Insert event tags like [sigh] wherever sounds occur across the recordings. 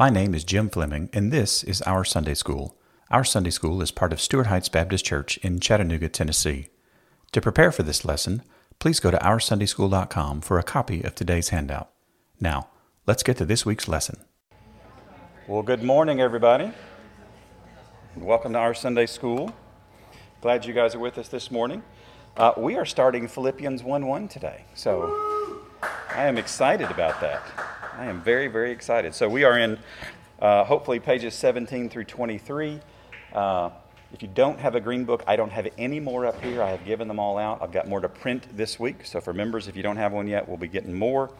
My name is Jim Fleming, and this is Our Sunday School. Our Sunday School is part of Stuart Heights Baptist Church in Chattanooga, Tennessee. To prepare for this lesson, please go to OurSundaySchool.com for a copy of today's handout. Now, let's get to this week's lesson. Well, good morning, everybody. Welcome to Our Sunday School. Glad you guys are with us this morning. Uh, we are starting Philippians 1 1 today, so I am excited about that. I am very, very excited. So we are in uh, hopefully pages 17 through 23. Uh, if you don't have a green book, I don't have any more up here. I have given them all out. I've got more to print this week. So for members, if you don't have one yet, we'll be getting more.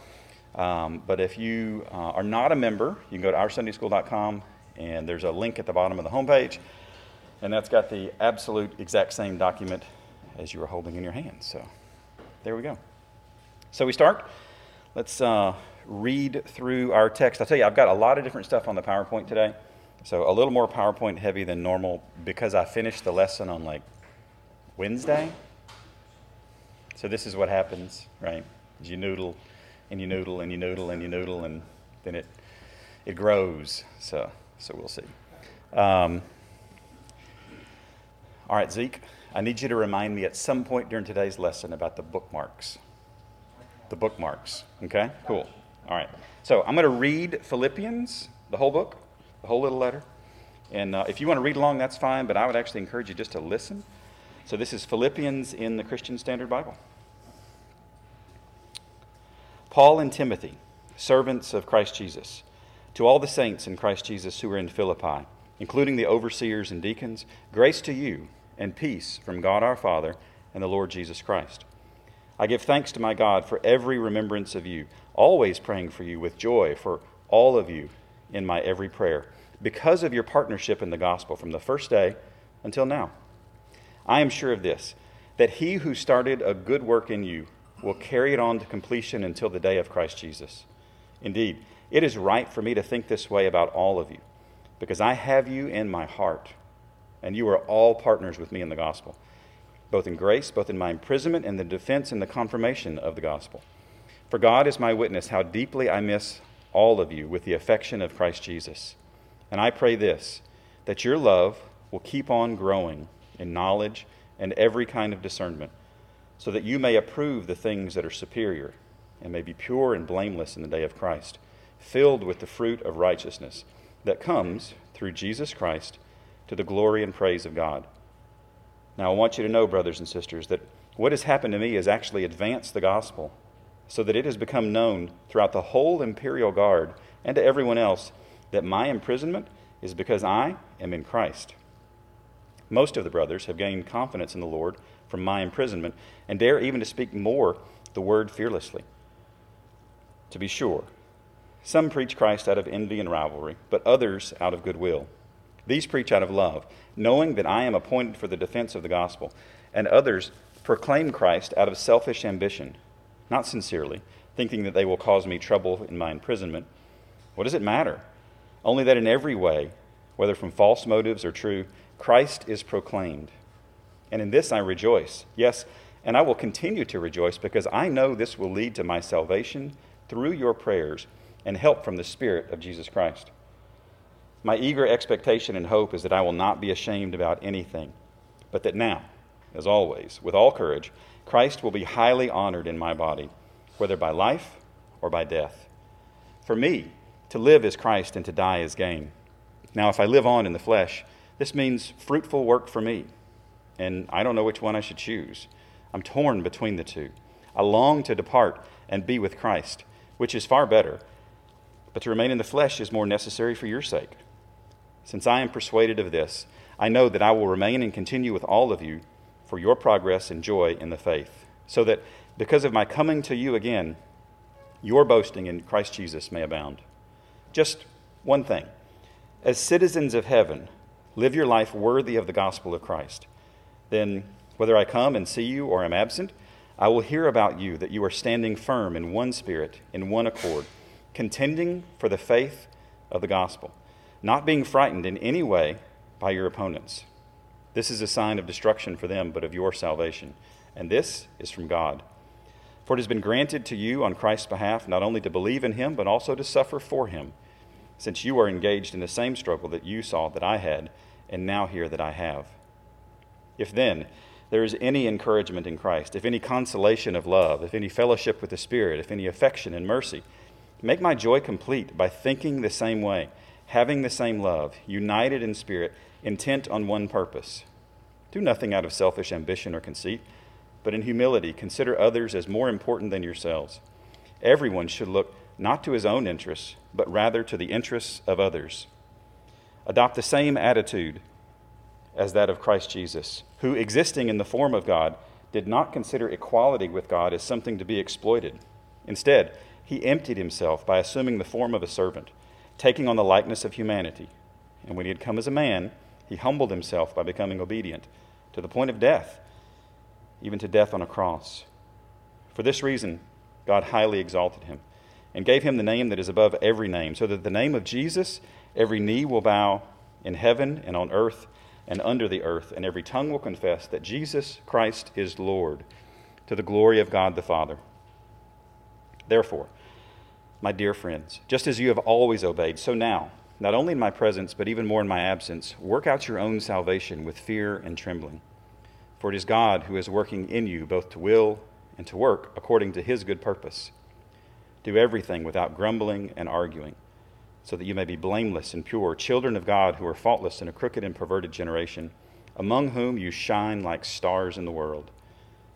Um, but if you uh, are not a member, you can go to oursundayschool.com and there's a link at the bottom of the homepage. And that's got the absolute exact same document as you are holding in your hand. So there we go. So we start. Let's uh, read through our text. I'll tell you, I've got a lot of different stuff on the PowerPoint today. So a little more PowerPoint heavy than normal because I finished the lesson on like Wednesday. So this is what happens, right? You noodle and you noodle and you noodle and you noodle and then it it grows. So so we'll see. Um, all right, Zeke, I need you to remind me at some point during today's lesson about the bookmarks. The bookmarks. Okay, cool. All right. So I'm going to read Philippians, the whole book, the whole little letter. And uh, if you want to read along, that's fine, but I would actually encourage you just to listen. So this is Philippians in the Christian Standard Bible. Paul and Timothy, servants of Christ Jesus, to all the saints in Christ Jesus who are in Philippi, including the overseers and deacons, grace to you and peace from God our Father and the Lord Jesus Christ. I give thanks to my God for every remembrance of you, always praying for you with joy for all of you in my every prayer, because of your partnership in the gospel from the first day until now. I am sure of this, that he who started a good work in you will carry it on to completion until the day of Christ Jesus. Indeed, it is right for me to think this way about all of you, because I have you in my heart, and you are all partners with me in the gospel, both in grace, both in my imprisonment, and the defense and the confirmation of the gospel. For God is my witness how deeply I miss all of you with the affection of Christ Jesus. And I pray this that your love will keep on growing in knowledge and every kind of discernment, so that you may approve the things that are superior and may be pure and blameless in the day of Christ, filled with the fruit of righteousness that comes through Jesus Christ to the glory and praise of God. Now, I want you to know, brothers and sisters, that what has happened to me has actually advanced the gospel so that it has become known throughout the whole imperial guard and to everyone else that my imprisonment is because I am in Christ. Most of the brothers have gained confidence in the Lord from my imprisonment and dare even to speak more the word fearlessly. To be sure, some preach Christ out of envy and rivalry, but others out of goodwill. These preach out of love, knowing that I am appointed for the defense of the gospel, and others proclaim Christ out of selfish ambition not sincerely, thinking that they will cause me trouble in my imprisonment. What does it matter? Only that in every way, whether from false motives or true, Christ is proclaimed. And in this I rejoice. Yes, and I will continue to rejoice because I know this will lead to my salvation through your prayers and help from the Spirit of Jesus Christ. My eager expectation and hope is that I will not be ashamed about anything, but that now, as always, with all courage, Christ will be highly honored in my body, whether by life or by death. For me, to live is Christ and to die is gain. Now, if I live on in the flesh, this means fruitful work for me, and I don't know which one I should choose. I'm torn between the two. I long to depart and be with Christ, which is far better, but to remain in the flesh is more necessary for your sake. Since I am persuaded of this, I know that I will remain and continue with all of you for your progress and joy in the faith, so that because of my coming to you again, your boasting in Christ Jesus may abound. Just one thing. As citizens of heaven, live your life worthy of the gospel of Christ. Then, whether I come and see you or am absent, I will hear about you that you are standing firm in one spirit, in one accord, contending for the faith of the gospel, not being frightened in any way by your opponents this is a sign of destruction for them, but of your salvation. And this is from God. For it has been granted to you on Christ's behalf not only to believe in him, but also to suffer for him, since you are engaged in the same struggle that you saw that I had, and now hear that I have. If then there is any encouragement in Christ, if any consolation of love, if any fellowship with the Spirit, if any affection and mercy, make my joy complete by thinking the same way, having the same love, united in spirit, intent on one purpose. Do nothing out of selfish ambition or conceit, but in humility consider others as more important than yourselves. Everyone should look not to his own interests, but rather to the interests of others. Adopt the same attitude as that of Christ Jesus, who, existing in the form of God, did not consider equality with God as something to be exploited. Instead, he emptied himself by assuming the form of a servant, taking on the likeness of humanity. And when he had come as a man, he humbled himself by becoming obedient to the point of death, even to death on a cross. For this reason, God highly exalted him and gave him the name that is above every name, so that the name of Jesus every knee will bow in heaven and on earth and under the earth, and every tongue will confess that Jesus Christ is Lord, to the glory of God the Father. Therefore, my dear friends, just as you have always obeyed, so now, not only in my presence, but even more in my absence, work out your own salvation with fear and trembling. For it is God who is working in you both to will and to work according to his good purpose. Do everything without grumbling and arguing, so that you may be blameless and pure, children of God who are faultless in a crooked and perverted generation, among whom you shine like stars in the world,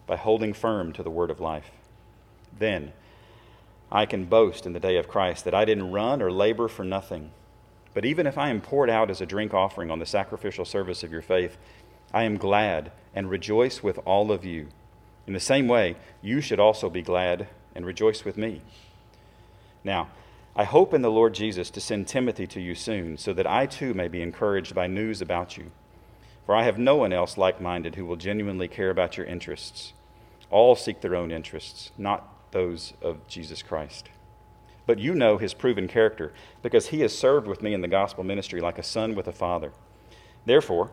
by holding firm to the word of life. Then I can boast in the day of Christ that I didn't run or labor for nothing. But even if I am poured out as a drink offering on the sacrificial service of your faith, I am glad and rejoice with all of you. In the same way, you should also be glad and rejoice with me. Now, I hope in the Lord Jesus to send Timothy to you soon, so that I too may be encouraged by news about you. For I have no one else like minded who will genuinely care about your interests. All seek their own interests, not those of Jesus Christ. But you know his proven character, because he has served with me in the gospel ministry like a son with a father. Therefore,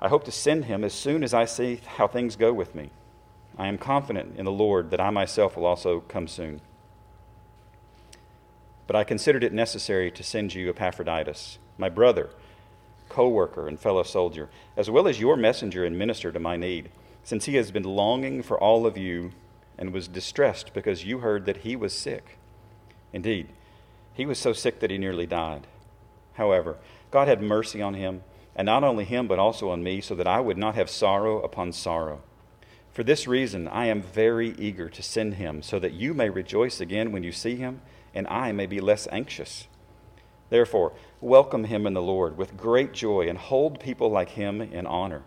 I hope to send him as soon as I see how things go with me. I am confident in the Lord that I myself will also come soon. But I considered it necessary to send you Epaphroditus, my brother, co worker, and fellow soldier, as well as your messenger and minister to my need, since he has been longing for all of you and was distressed because you heard that he was sick. Indeed, he was so sick that he nearly died. However, God had mercy on him, and not only him, but also on me, so that I would not have sorrow upon sorrow. For this reason, I am very eager to send him, so that you may rejoice again when you see him and I may be less anxious. Therefore, welcome him in the Lord with great joy and hold people like him in honor,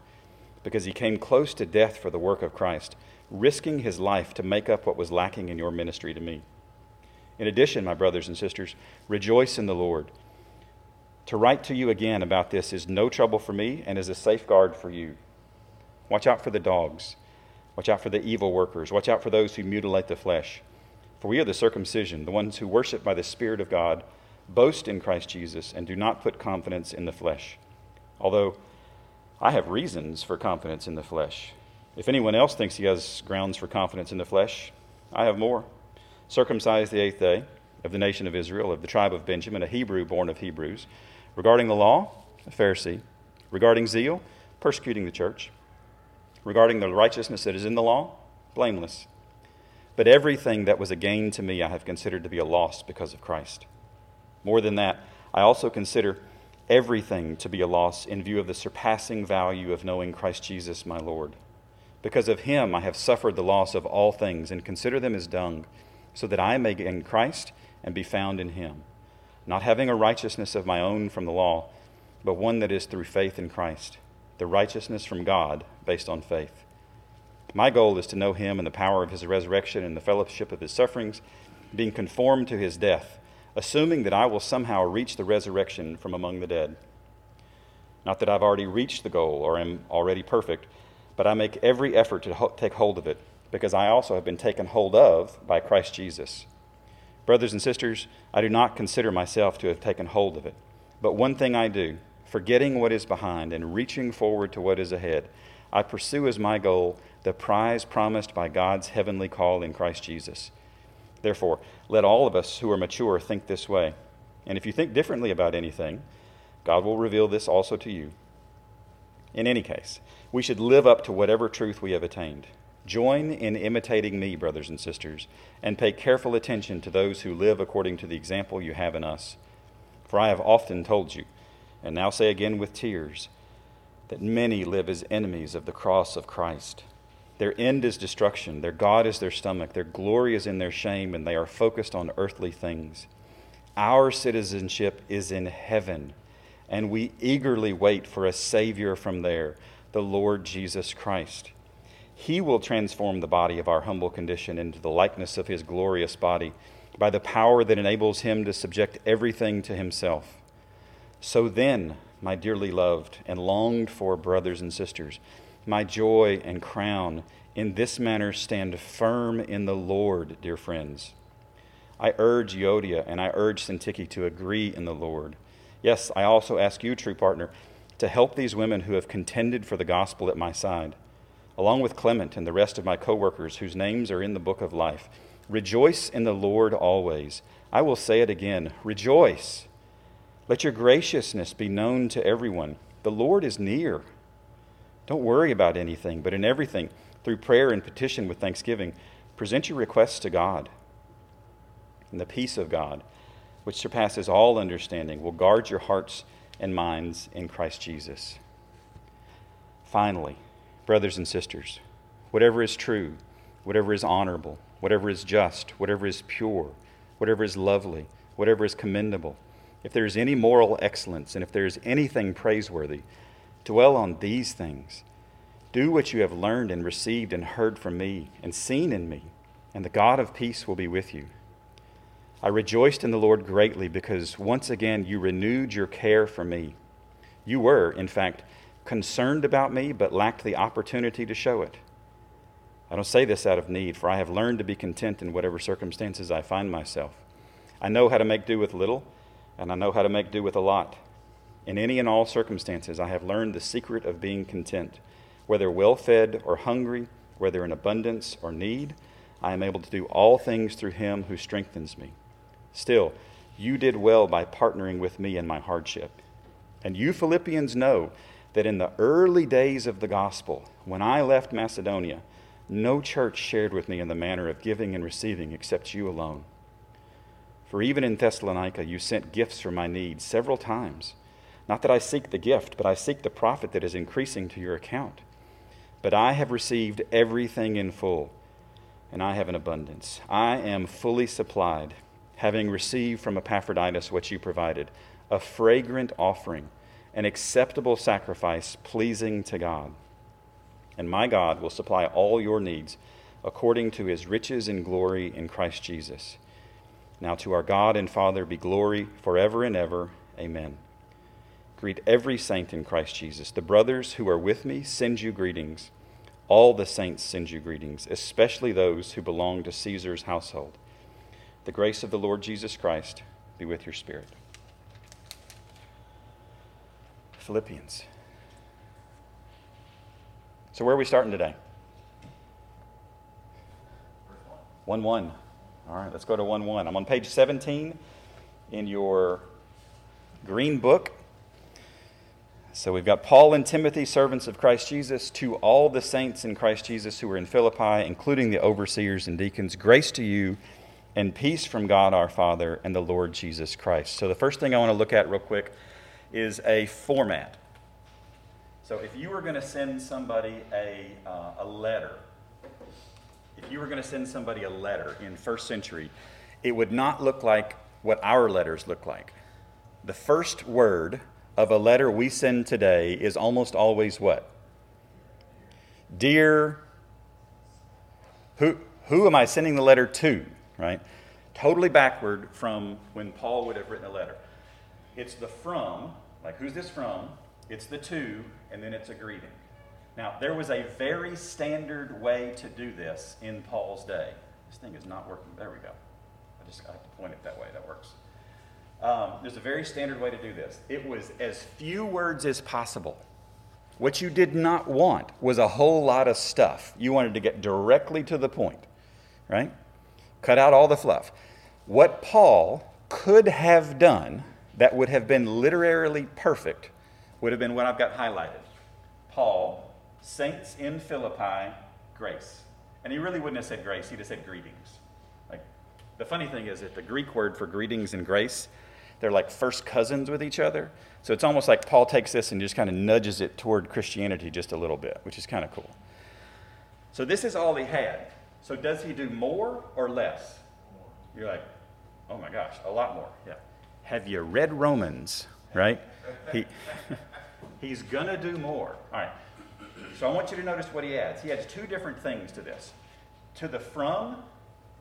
because he came close to death for the work of Christ, risking his life to make up what was lacking in your ministry to me. In addition, my brothers and sisters, rejoice in the Lord. To write to you again about this is no trouble for me and is a safeguard for you. Watch out for the dogs. Watch out for the evil workers. Watch out for those who mutilate the flesh. For we are the circumcision, the ones who worship by the Spirit of God, boast in Christ Jesus, and do not put confidence in the flesh. Although I have reasons for confidence in the flesh. If anyone else thinks he has grounds for confidence in the flesh, I have more. Circumcised the eighth day, of the nation of Israel, of the tribe of Benjamin, a Hebrew born of Hebrews. Regarding the law, a Pharisee. Regarding zeal, persecuting the church. Regarding the righteousness that is in the law, blameless. But everything that was a gain to me I have considered to be a loss because of Christ. More than that, I also consider everything to be a loss in view of the surpassing value of knowing Christ Jesus my Lord. Because of him I have suffered the loss of all things and consider them as dung, so that I may gain Christ and be found in him, not having a righteousness of my own from the law, but one that is through faith in Christ, the righteousness from God based on faith. My goal is to know him and the power of his resurrection and the fellowship of his sufferings, being conformed to his death, assuming that I will somehow reach the resurrection from among the dead. Not that I've already reached the goal or am already perfect, but I make every effort to ho- take hold of it, because I also have been taken hold of by Christ Jesus. Brothers and sisters, I do not consider myself to have taken hold of it, but one thing I do, forgetting what is behind and reaching forward to what is ahead, I pursue as my goal the prize promised by God's heavenly call in Christ Jesus. Therefore, let all of us who are mature think this way. And if you think differently about anything, God will reveal this also to you. In any case, we should live up to whatever truth we have attained. Join in imitating me, brothers and sisters, and pay careful attention to those who live according to the example you have in us. For I have often told you, and now say again with tears, that many live as enemies of the cross of Christ. Their end is destruction, their God is their stomach, their glory is in their shame, and they are focused on earthly things. Our citizenship is in heaven, and we eagerly wait for a Savior from there, the Lord Jesus Christ. He will transform the body of our humble condition into the likeness of His glorious body by the power that enables Him to subject everything to Himself. So then, my dearly loved and longed for brothers and sisters, my joy and crown, in this manner stand firm in the Lord, dear friends. I urge Euodia and I urge Syntyche to agree in the Lord. Yes, I also ask you, true partner, to help these women who have contended for the gospel at my side, along with Clement and the rest of my co workers whose names are in the book of life. Rejoice in the Lord always. I will say it again rejoice. Let your graciousness be known to everyone. The Lord is near. Don't worry about anything, but in everything, through prayer and petition with thanksgiving, present your requests to God and the peace of God, which surpasses all understanding, will guard your hearts and minds in Christ Jesus. Finally, brothers and sisters, whatever is true, whatever is honorable, whatever is just, whatever is pure, whatever is lovely, whatever is commendable, if there is any moral excellence, and if there is anything praiseworthy, dwell on these things. Do what you have learned and received and heard from me and seen in me, and the God of peace will be with you. I rejoiced in the Lord greatly because once again you renewed your care for me. You were, in fact, concerned about me, but lacked the opportunity to show it. I don't say this out of need, for I have learned to be content in whatever circumstances I find myself. I know how to make do with little, and I know how to make do with a lot. In any and all circumstances, I have learned the secret of being content. Whether well fed or hungry, whether in abundance or need, I am able to do all things through him who strengthens me. Still, you did well by partnering with me in my hardship. And you Philippians know that in the early days of the gospel, when I left Macedonia, no church shared with me in the manner of giving and receiving except you alone. For even in Thessalonica, you sent gifts for my needs several times. Not that I seek the gift, but I seek the profit that is increasing to your account. But I have received everything in full, and I have an abundance. I am fully supplied having received from Epaphroditus what you provided, a fragrant offering, an acceptable sacrifice pleasing to God. And my God will supply all your needs according to his riches and glory in Christ Jesus. Now to our God and Father be glory forever and ever. Amen. Greet every saint in Christ Jesus. The brothers who are with me send you greetings. All the saints send you greetings, especially those who belong to Caesar's household. The grace of the Lord Jesus Christ be with your spirit. Philippians. So, where are we starting today? 1 1. All right, let's go to 1 1. I'm on page 17 in your green book. So we've got Paul and Timothy, servants of Christ Jesus, to all the saints in Christ Jesus who are in Philippi, including the overseers and deacons. Grace to you and peace from God our Father and the Lord Jesus Christ. So, the first thing I want to look at real quick is a format. So, if you were going to send somebody a, uh, a letter, if you were going to send somebody a letter in first century, it would not look like what our letters look like. The first word of a letter we send today is almost always what? Dear, who, who am I sending the letter to? right? Totally backward from when Paul would have written a letter. It's the from, like who's this from? It's the to, and then it's a greeting. Now, there was a very standard way to do this in Paul's day. This thing is not working. There we go. I just I have to point it that way. That works. Um, there's a very standard way to do this. It was as few words as possible. What you did not want was a whole lot of stuff. You wanted to get directly to the point, right? Cut out all the fluff. What Paul could have done that would have been literally perfect would have been what I've got highlighted Paul, saints in Philippi, grace. And he really wouldn't have said grace, he'd have said greetings. Like, the funny thing is that the Greek word for greetings and grace, they're like first cousins with each other. So it's almost like Paul takes this and just kind of nudges it toward Christianity just a little bit, which is kind of cool. So this is all he had. So does he do more or less? You're like, oh my gosh, a lot more. Yeah. Have you read Romans? Right? He, [laughs] he's going to do more. All right. So I want you to notice what he adds. He adds two different things to this. To the from,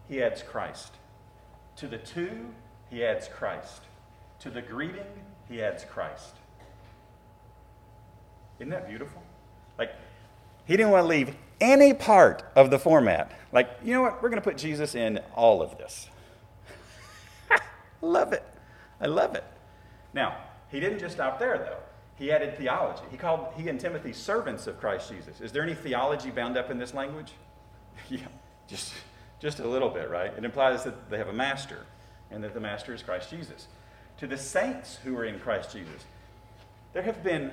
he adds Christ. To the to, he adds Christ. To the greeting, he adds Christ. Isn't that beautiful? Like, he didn't want to leave any part of the format. Like, you know what? We're going to put Jesus in all of this. [laughs] love it. I love it. Now, he didn't just stop there, though. He added theology. He called he and Timothy servants of Christ Jesus. Is there any theology bound up in this language? [laughs] yeah, just, just a little bit, right? It implies that they have a master and that the master is Christ Jesus. To the saints who are in Christ Jesus, there have been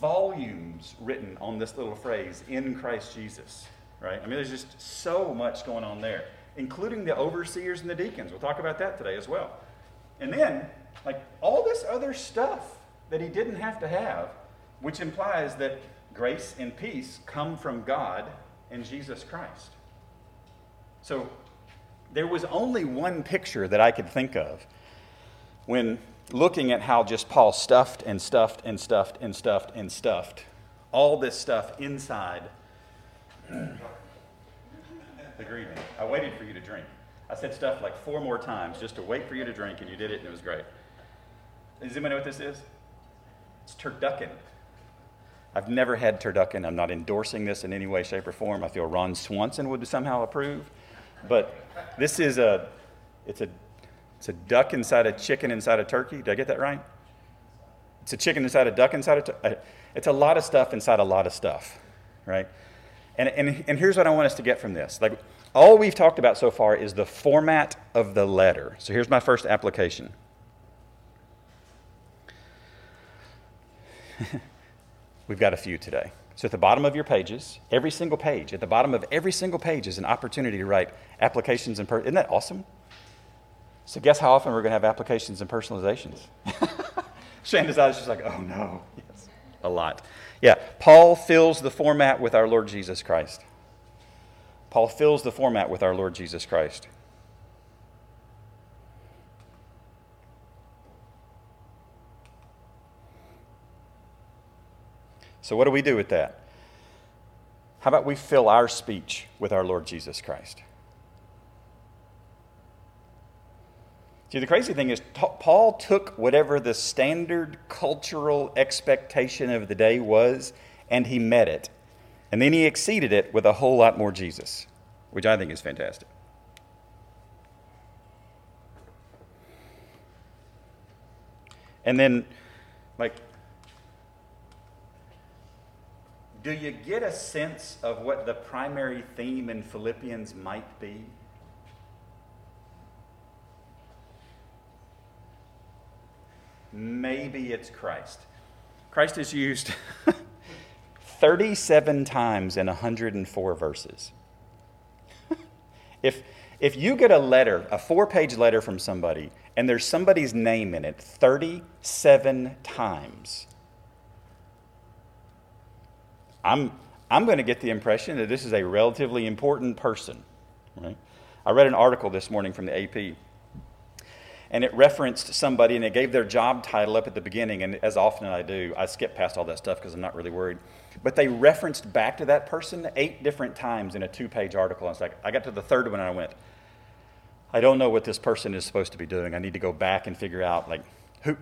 volumes written on this little phrase, in Christ Jesus, right? I mean, there's just so much going on there, including the overseers and the deacons. We'll talk about that today as well. And then, like, all this other stuff that he didn't have to have, which implies that grace and peace come from God and Jesus Christ. So, there was only one picture that I could think of when looking at how just Paul stuffed and stuffed and stuffed and stuffed and stuffed all this stuff inside [clears throat] the greeting. I waited for you to drink. I said stuff like four more times just to wait for you to drink, and you did it, and it was great. Does anybody know what this is? It's turducken. I've never had turducken. I'm not endorsing this in any way, shape, or form. I feel Ron Swanson would somehow approve. But this is a, it's a it's a duck inside a chicken inside a turkey. Did I get that right? It's a chicken inside a duck inside a turkey. Uh, it's a lot of stuff inside a lot of stuff, right? And, and, and here's what I want us to get from this. Like, all we've talked about so far is the format of the letter. So here's my first application. [laughs] we've got a few today. So at the bottom of your pages, every single page, at the bottom of every single page is an opportunity to write applications and per- isn't that awesome? So guess how often we're going to have applications and personalizations? [laughs] Shanda's eyes just like, oh no. Yes, a lot. Yeah, Paul fills the format with our Lord Jesus Christ. Paul fills the format with our Lord Jesus Christ. So, what do we do with that? How about we fill our speech with our Lord Jesus Christ? See, the crazy thing is, Paul took whatever the standard cultural expectation of the day was, and he met it. And then he exceeded it with a whole lot more Jesus, which I think is fantastic. And then, like, do you get a sense of what the primary theme in Philippians might be? Maybe it's Christ. Christ is used [laughs] 37 times in 104 verses. [laughs] if, if you get a letter, a four page letter from somebody, and there's somebody's name in it 37 times, I'm, I'm going to get the impression that this is a relatively important person. Right? I read an article this morning from the AP and it referenced somebody and it gave their job title up at the beginning. And as often as I do, I skip past all that stuff because I'm not really worried. But they referenced back to that person eight different times in a two page article. And it's like, I got to the third one and I went, I don't know what this person is supposed to be doing. I need to go back and figure out, like, who,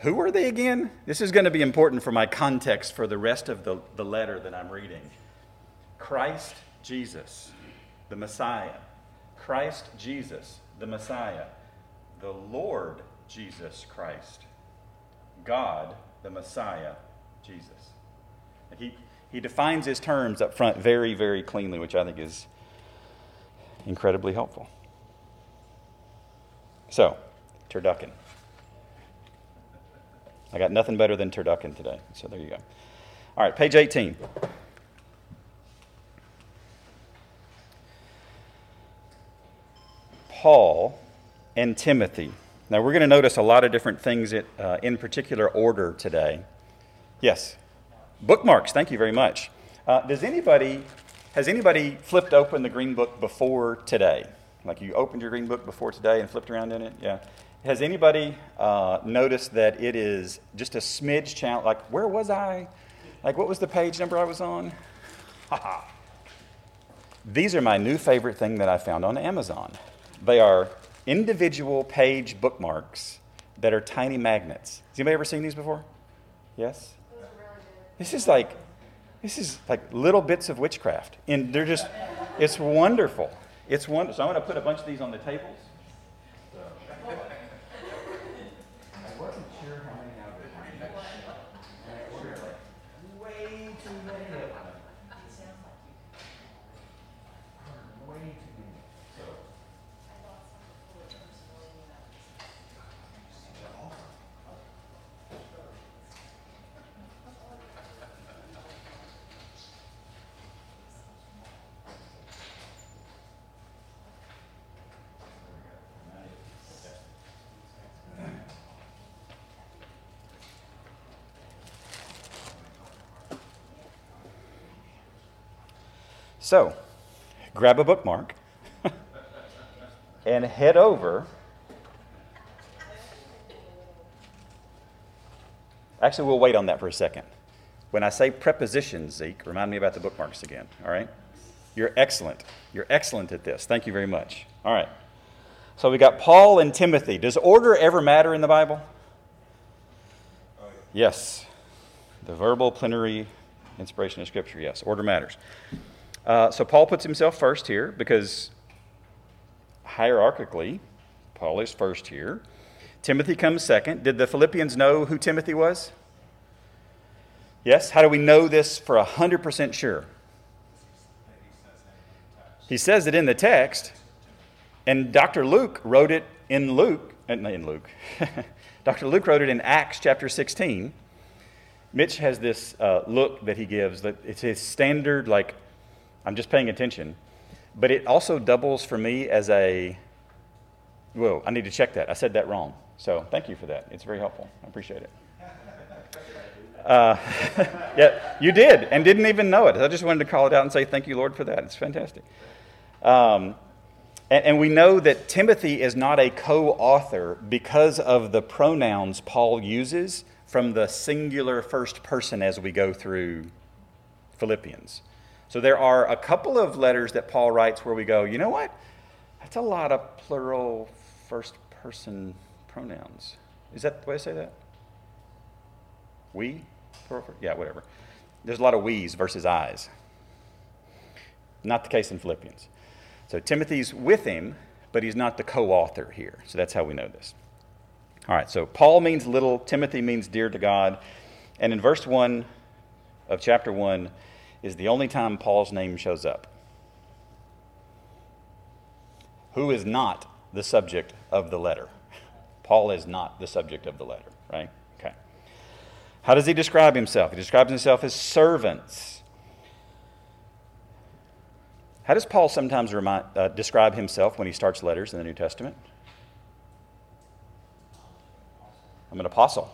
who are they again? This is going to be important for my context for the rest of the, the letter that I'm reading. Christ Jesus, the Messiah. Christ Jesus, the Messiah the Lord Jesus Christ, God, the Messiah, Jesus. he, he defines his terms up front very, very cleanly, which I think is incredibly helpful. So, turducken. I got nothing better than turducken today, so there you go. All right, page 18. Paul and Timothy. Now, we're going to notice a lot of different things uh, in particular order today. Yes? Bookmarks, thank you very much. Uh, does anybody, has anybody flipped open the Green Book before today? Like you opened your Green Book before today and flipped around in it? Yeah. Has anybody uh, noticed that it is just a smidge challenge? Like, where was I? Like, what was the page number I was on? [laughs] These are my new favorite thing that I found on Amazon. They are individual page bookmarks that are tiny magnets. Has anybody ever seen these before? Yes? This is like this is like little bits of witchcraft. And they're just it's wonderful. It's wonderful. So I'm going to put a bunch of these on the tables. So, grab a bookmark and head over. Actually, we'll wait on that for a second. When I say prepositions, Zeke, remind me about the bookmarks again, all right? You're excellent. You're excellent at this. Thank you very much. All right. So we got Paul and Timothy. Does order ever matter in the Bible? Yes. The verbal plenary inspiration of Scripture, yes. Order matters. Uh, so Paul puts himself first here because hierarchically, Paul is first here. Timothy comes second. Did the Philippians know who Timothy was? Yes? How do we know this for 100% sure? He says it in the text, and Dr. Luke wrote it in Luke, uh, in Luke. [laughs] Dr. Luke wrote it in Acts chapter 16. Mitch has this uh, look that he gives that it's his standard, like I'm just paying attention. But it also doubles for me as a, whoa, I need to check that. I said that wrong. So thank you for that. It's very helpful. I appreciate it. Uh, [laughs] yeah, you did, and didn't even know it. I just wanted to call it out and say thank you, Lord, for that. It's fantastic. Um, and, and we know that Timothy is not a co author because of the pronouns Paul uses from the singular first person as we go through Philippians. So there are a couple of letters that Paul writes where we go, you know what? That's a lot of plural first person pronouns. Is that the way I say that? We? Yeah, whatever. There's a lot of we's versus I's. Not the case in Philippians. So Timothy's with him, but he's not the co author here. So that's how we know this. All right, so Paul means little, Timothy means dear to God. And in verse 1 of chapter 1, is the only time Paul's name shows up. Who is not the subject of the letter? Paul is not the subject of the letter, right? Okay. How does he describe himself? He describes himself as servants. How does Paul sometimes remind, uh, describe himself when he starts letters in the New Testament? I'm an apostle.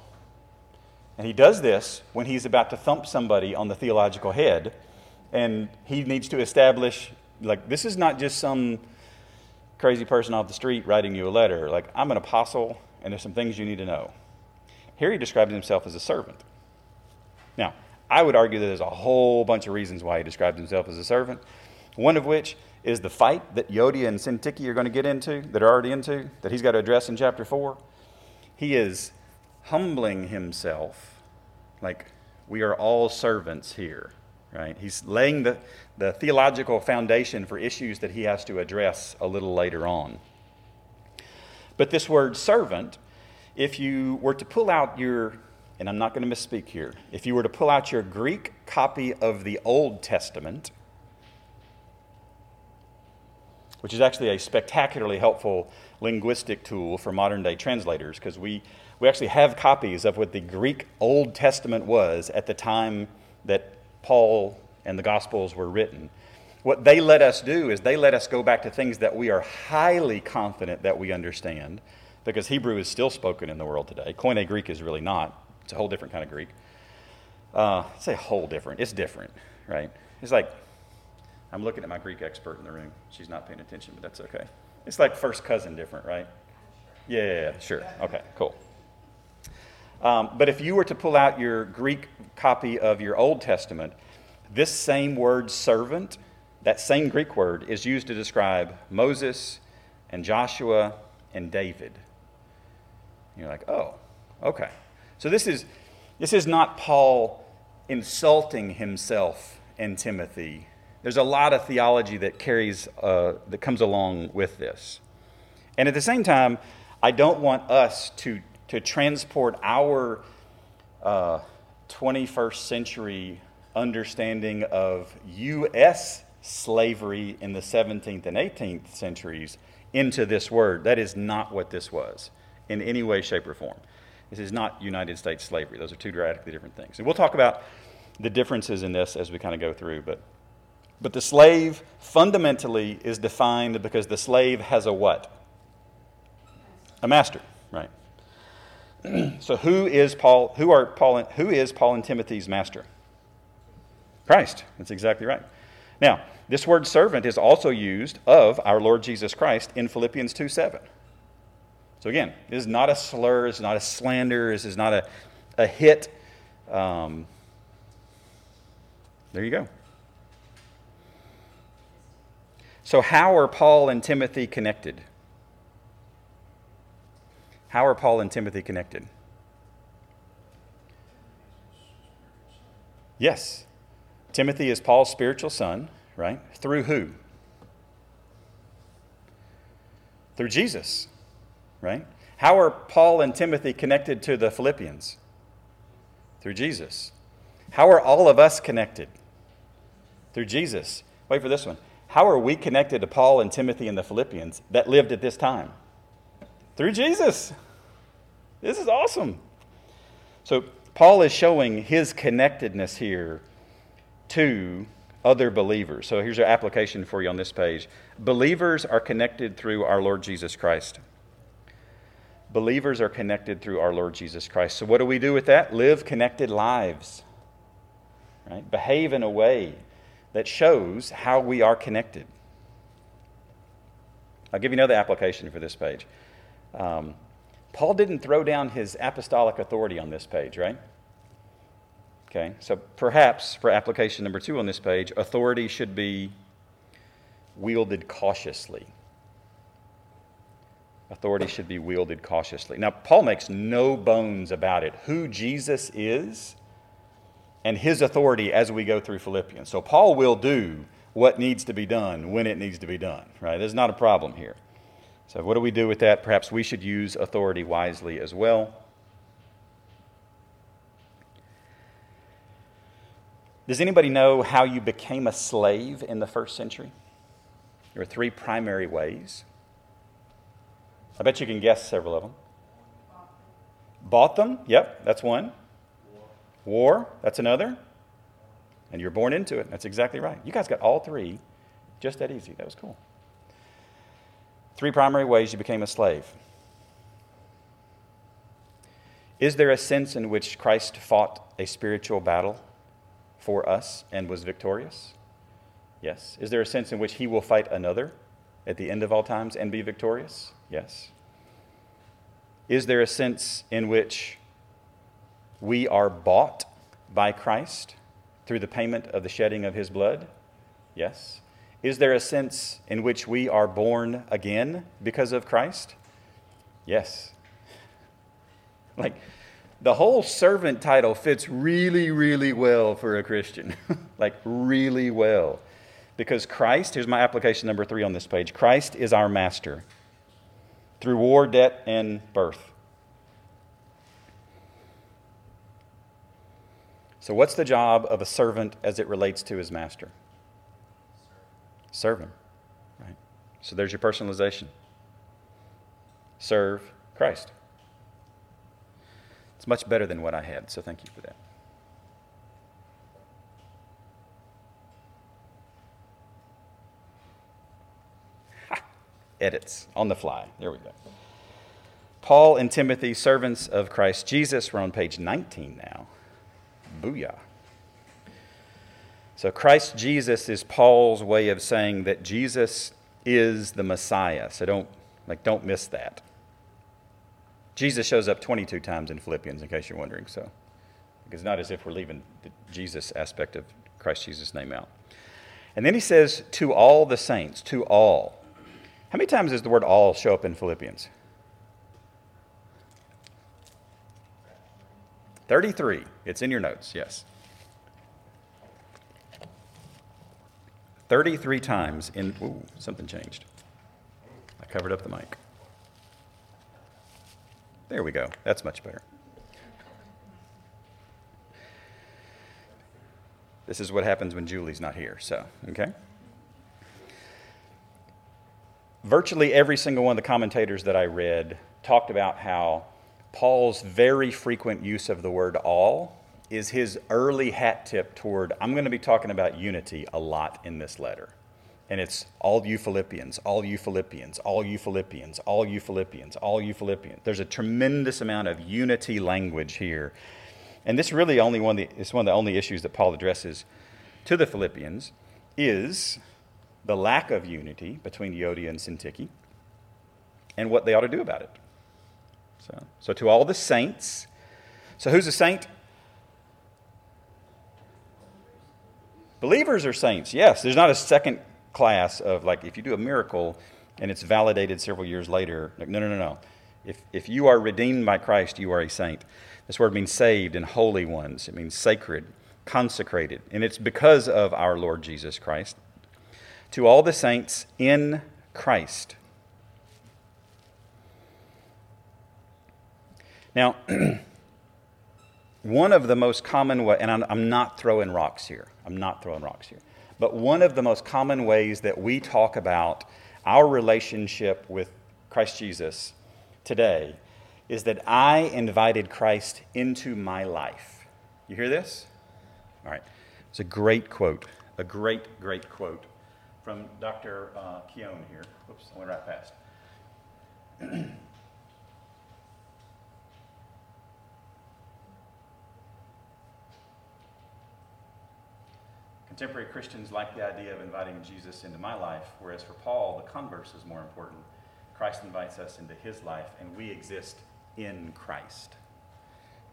And he does this when he's about to thump somebody on the theological head, and he needs to establish, like, this is not just some crazy person off the street writing you a letter. Like, I'm an apostle, and there's some things you need to know. Here he describes himself as a servant. Now, I would argue that there's a whole bunch of reasons why he describes himself as a servant, one of which is the fight that Euodia and Syntyche are going to get into, that are already into, that he's got to address in chapter 4. He is humbling himself, like we are all servants here, right? He's laying the, the theological foundation for issues that he has to address a little later on. But this word servant, if you were to pull out your, and I'm not going to misspeak here, if you were to pull out your Greek copy of the Old Testament, which is actually a spectacularly helpful linguistic tool for modern day translators because we, we actually have copies of what the Greek Old Testament was at the time that Paul and the Gospels were written. What they let us do is they let us go back to things that we are highly confident that we understand because Hebrew is still spoken in the world today. Koine Greek is really not, it's a whole different kind of Greek. Uh, say whole different, it's different, right? It's like, I'm looking at my Greek expert in the room. She's not paying attention, but that's okay. It's like first cousin different, right? Yeah sure. Okay, cool. Um, but if you were to pull out your Greek copy of your Old Testament, this same word servant, that same Greek word, is used to describe Moses and Joshua and David. You're like, oh, okay. So this is, this is not Paul insulting himself and Timothy. There's a lot of theology that carries, uh, that comes along with this. And at the same time, I don't want us to, to transport our uh, 21st century understanding of U.S. slavery in the 17th and 18th centuries into this word. That is not what this was in any way, shape, or form. This is not United States slavery. Those are two radically different things. And we'll talk about the differences in this as we kind of go through. But, but the slave fundamentally is defined because the slave has a what? A master, right? [clears throat] so who is Paul? Who are Paul? Who is Paul and Timothy's master? Christ. That's exactly right. Now, this word servant is also used of our Lord Jesus Christ in Philippians 2 7. So again, this is not a slur, this is not a slander, this is not a, a hit. Um, there you go. So, how are Paul and Timothy connected? How are Paul and Timothy connected? Yes. Timothy is Paul's spiritual son right? Through who? Through Jesus, right? How are Paul and Timothy connected to the Philippians? Through Jesus. How are all of us connected? Through Jesus. Wait for this one. How are we connected to Paul and Timothy and the Philippians that lived at this time? Through Jesus. This is awesome. So, Paul is showing his connectedness here to other believers. So here's our application for you on this page. Believers are connected through our Lord Jesus Christ. Believers are connected through our Lord Jesus Christ. So what do we do with that? Live connected lives. Right? Behave in a way that shows how we are connected. I'll give you another application for this page. Um, Paul didn't throw down his apostolic authority on this page, right? Okay, so perhaps for application number two on this page, authority should be wielded cautiously. Authority should be wielded cautiously. Now, Paul makes no bones about it who Jesus is and his authority as we go through Philippians. So, Paul will do what needs to be done when it needs to be done, right? There's not a problem here. So, what do we do with that? Perhaps we should use authority wisely as well. Does anybody know how you became a slave in the first century? There are three primary ways. I bet you can guess several of them. Bought them? Yep, that's one. War, that's another. And you're born into it. That's exactly right. You guys got all three just that easy. That was cool. Three primary ways you became a slave. Is there a sense in which Christ fought a spiritual battle for us and was victorious? Yes. Is there a sense in which he will fight another at the end of all times and be victorious? Yes. Is there a sense in which we are bought by Christ through the payment of the shedding of his blood? Yes. Is there a sense in which we are born again because of Christ? Yes. Like, the whole servant title fits really, really well for a Christian. [laughs] like, really well. Because Christ, here's my application number three on this page Christ is our master through war, debt, and birth. So, what's the job of a servant as it relates to his master? Serve him. Right? So, there's your personalization. serve Christ. It's much better than what I had, so thank you for that. Ha! Edits on the fly. There we go. Paul and Timothy, servants of Christ Jesus. We're on page 19 now. Booyah. So, Christ Jesus is Paul's way of saying that Jesus is the Messiah. So, don't, like, don't miss that. Jesus shows up 22 times in Philippians, in case you're wondering. So, it's not as if we're leaving the Jesus aspect of Christ Jesus' name out. And then he says, to all the saints, to all. How many times does the word all show up in Philippians? 33. It's in your notes, yes. 33 times in. Ooh, something changed. I covered up the mic. There we go. That's much better. This is what happens when Julie's not here, so, okay? Virtually every single one of the commentators that I read talked about how Paul's very frequent use of the word all is his early hat tip toward I'm going to be talking about unity a lot in this letter. And it's all you Philippians, all you Philippians, all you Philippians, all you Philippians, all you Philippians. There's a tremendous amount of unity language here. And this really only one of the, one of the only issues that Paul addresses to the Philippians is the lack of unity between Euodia and Syntyche and what they ought to do about it. So, so to all the saints, so who's a saint? Believers are saints, yes. There's not a second class of like if you do a miracle and it's validated several years later. Like, no, no, no, no. If, if you are redeemed by Christ, you are a saint. This word means saved and holy ones. It means sacred, consecrated. And it's because of our Lord Jesus Christ. To all the saints in Christ. Now, [clears throat] one of the most common ways, and I'm, I'm not throwing rocks here. I'm not throwing rocks here. But one of the most common ways that we talk about our relationship with Christ Jesus today is that I invited Christ into my life. You hear this? All right. It's a great quote, a great, great quote from Dr. Uh, Keown here. Oops, I went right past. [clears throat] Contemporary Christians like the idea of inviting Jesus into my life, whereas for Paul, the converse is more important. Christ invites us into his life, and we exist in Christ.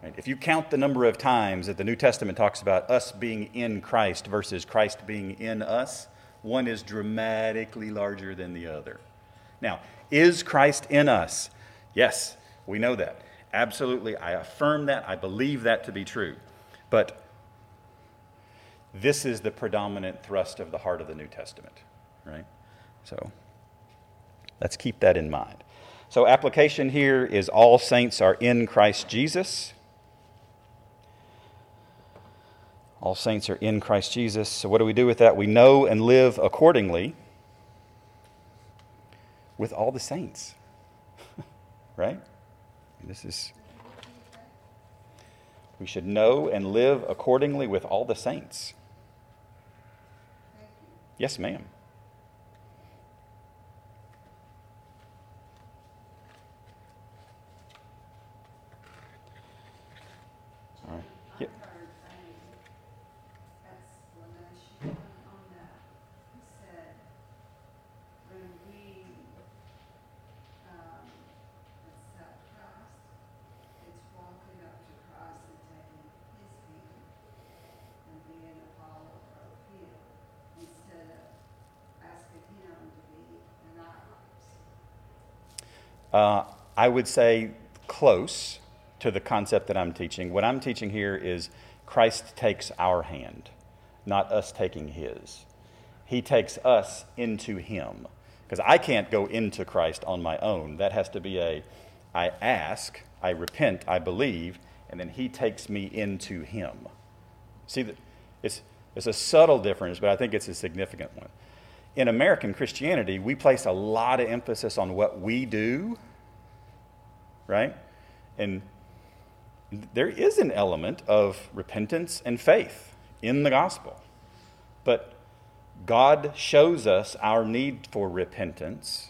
Right? If you count the number of times that the New Testament talks about us being in Christ versus Christ being in us, one is dramatically larger than the other. Now, is Christ in us? Yes, we know that. Absolutely. I affirm that. I believe that to be true. But this is the predominant thrust of the heart of the New Testament, right? So let's keep that in mind. So, application here is all saints are in Christ Jesus. All saints are in Christ Jesus. So, what do we do with that? We know and live accordingly with all the saints, [laughs] right? This is. We should know and live accordingly with all the saints. Yes, ma'am. Uh, I would say close to the concept that I'm teaching. What I'm teaching here is Christ takes our hand, not us taking his. He takes us into him. Because I can't go into Christ on my own. That has to be a I ask, I repent, I believe, and then he takes me into him. See, it's, it's a subtle difference, but I think it's a significant one in American Christianity, we place a lot of emphasis on what we do right? And there is an element of repentance and faith in the gospel. But God shows us our need for repentance,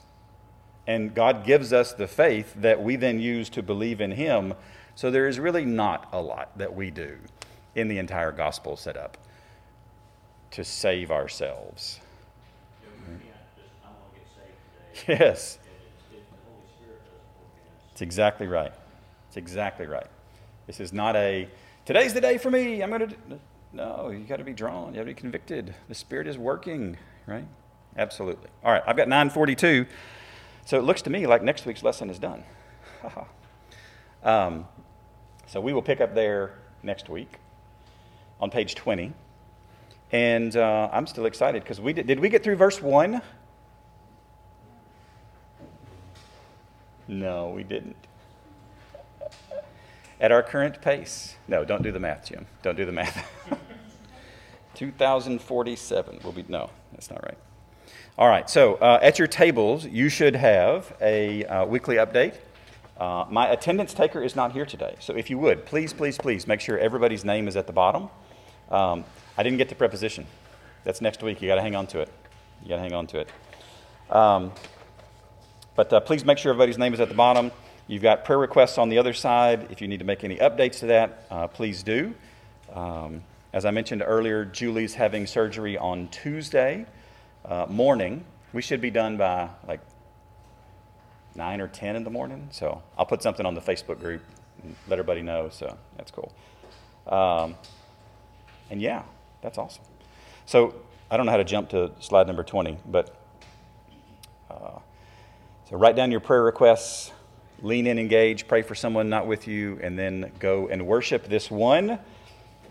and God gives us the faith that we then use to believe in Him. So there is really not a lot that we do in the entire gospel setup to save ourselves. [laughs] Yes. It's exactly right. It's exactly right. This is not a, today's the day for me. I'm going to. No, you got to be drawn. You have to be convicted. The Spirit is working, right? Absolutely. All right, I've got 942. So it looks to me like next week's lesson is done. [laughs] um, so we will pick up there next week on page 20. And uh, I'm still excited because we did, did we get through verse 1? No, we didn't. At our current pace. No, don't do the math, Jim. Don't do the math. [laughs] 2047 will be, no, that's not right. All right, so uh, at your tables, you should have a uh, weekly update. Uh, my attendance taker is not here today, so if you would, please, please, please make sure everybody's name is at the bottom. Um, I didn't get the preposition. That's next week. You got to hang on to it. You got to hang on to it. Um, but uh, please make sure everybody's name is at the bottom. You've got prayer requests on the other side. If you need to make any updates to that, uh, please do. Um, as I mentioned earlier, Julie's having surgery on Tuesday uh, morning. We should be done by like 9 or 10 in the morning. So I'll put something on the Facebook group and let everybody know. So that's cool. Um, and yeah, that's awesome. So I don't know how to jump to slide number 20, but uh, so write down your prayer requests, lean in, engage, pray for someone not with you, and then go and worship this one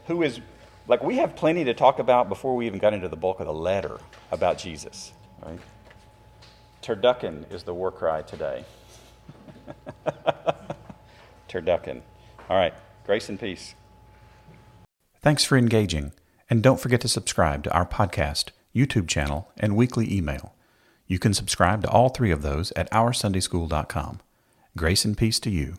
who is like we have plenty to talk about before we even got into the bulk of the letter about Jesus, right? Turducken is the war cry today. [laughs] Turducken. All right. Grace and peace. Thanks for engaging, and don't forget to subscribe to our podcast, YouTube channel, and weekly email. You can subscribe to all three of those at OurSundaySchool.com. Grace and peace to you.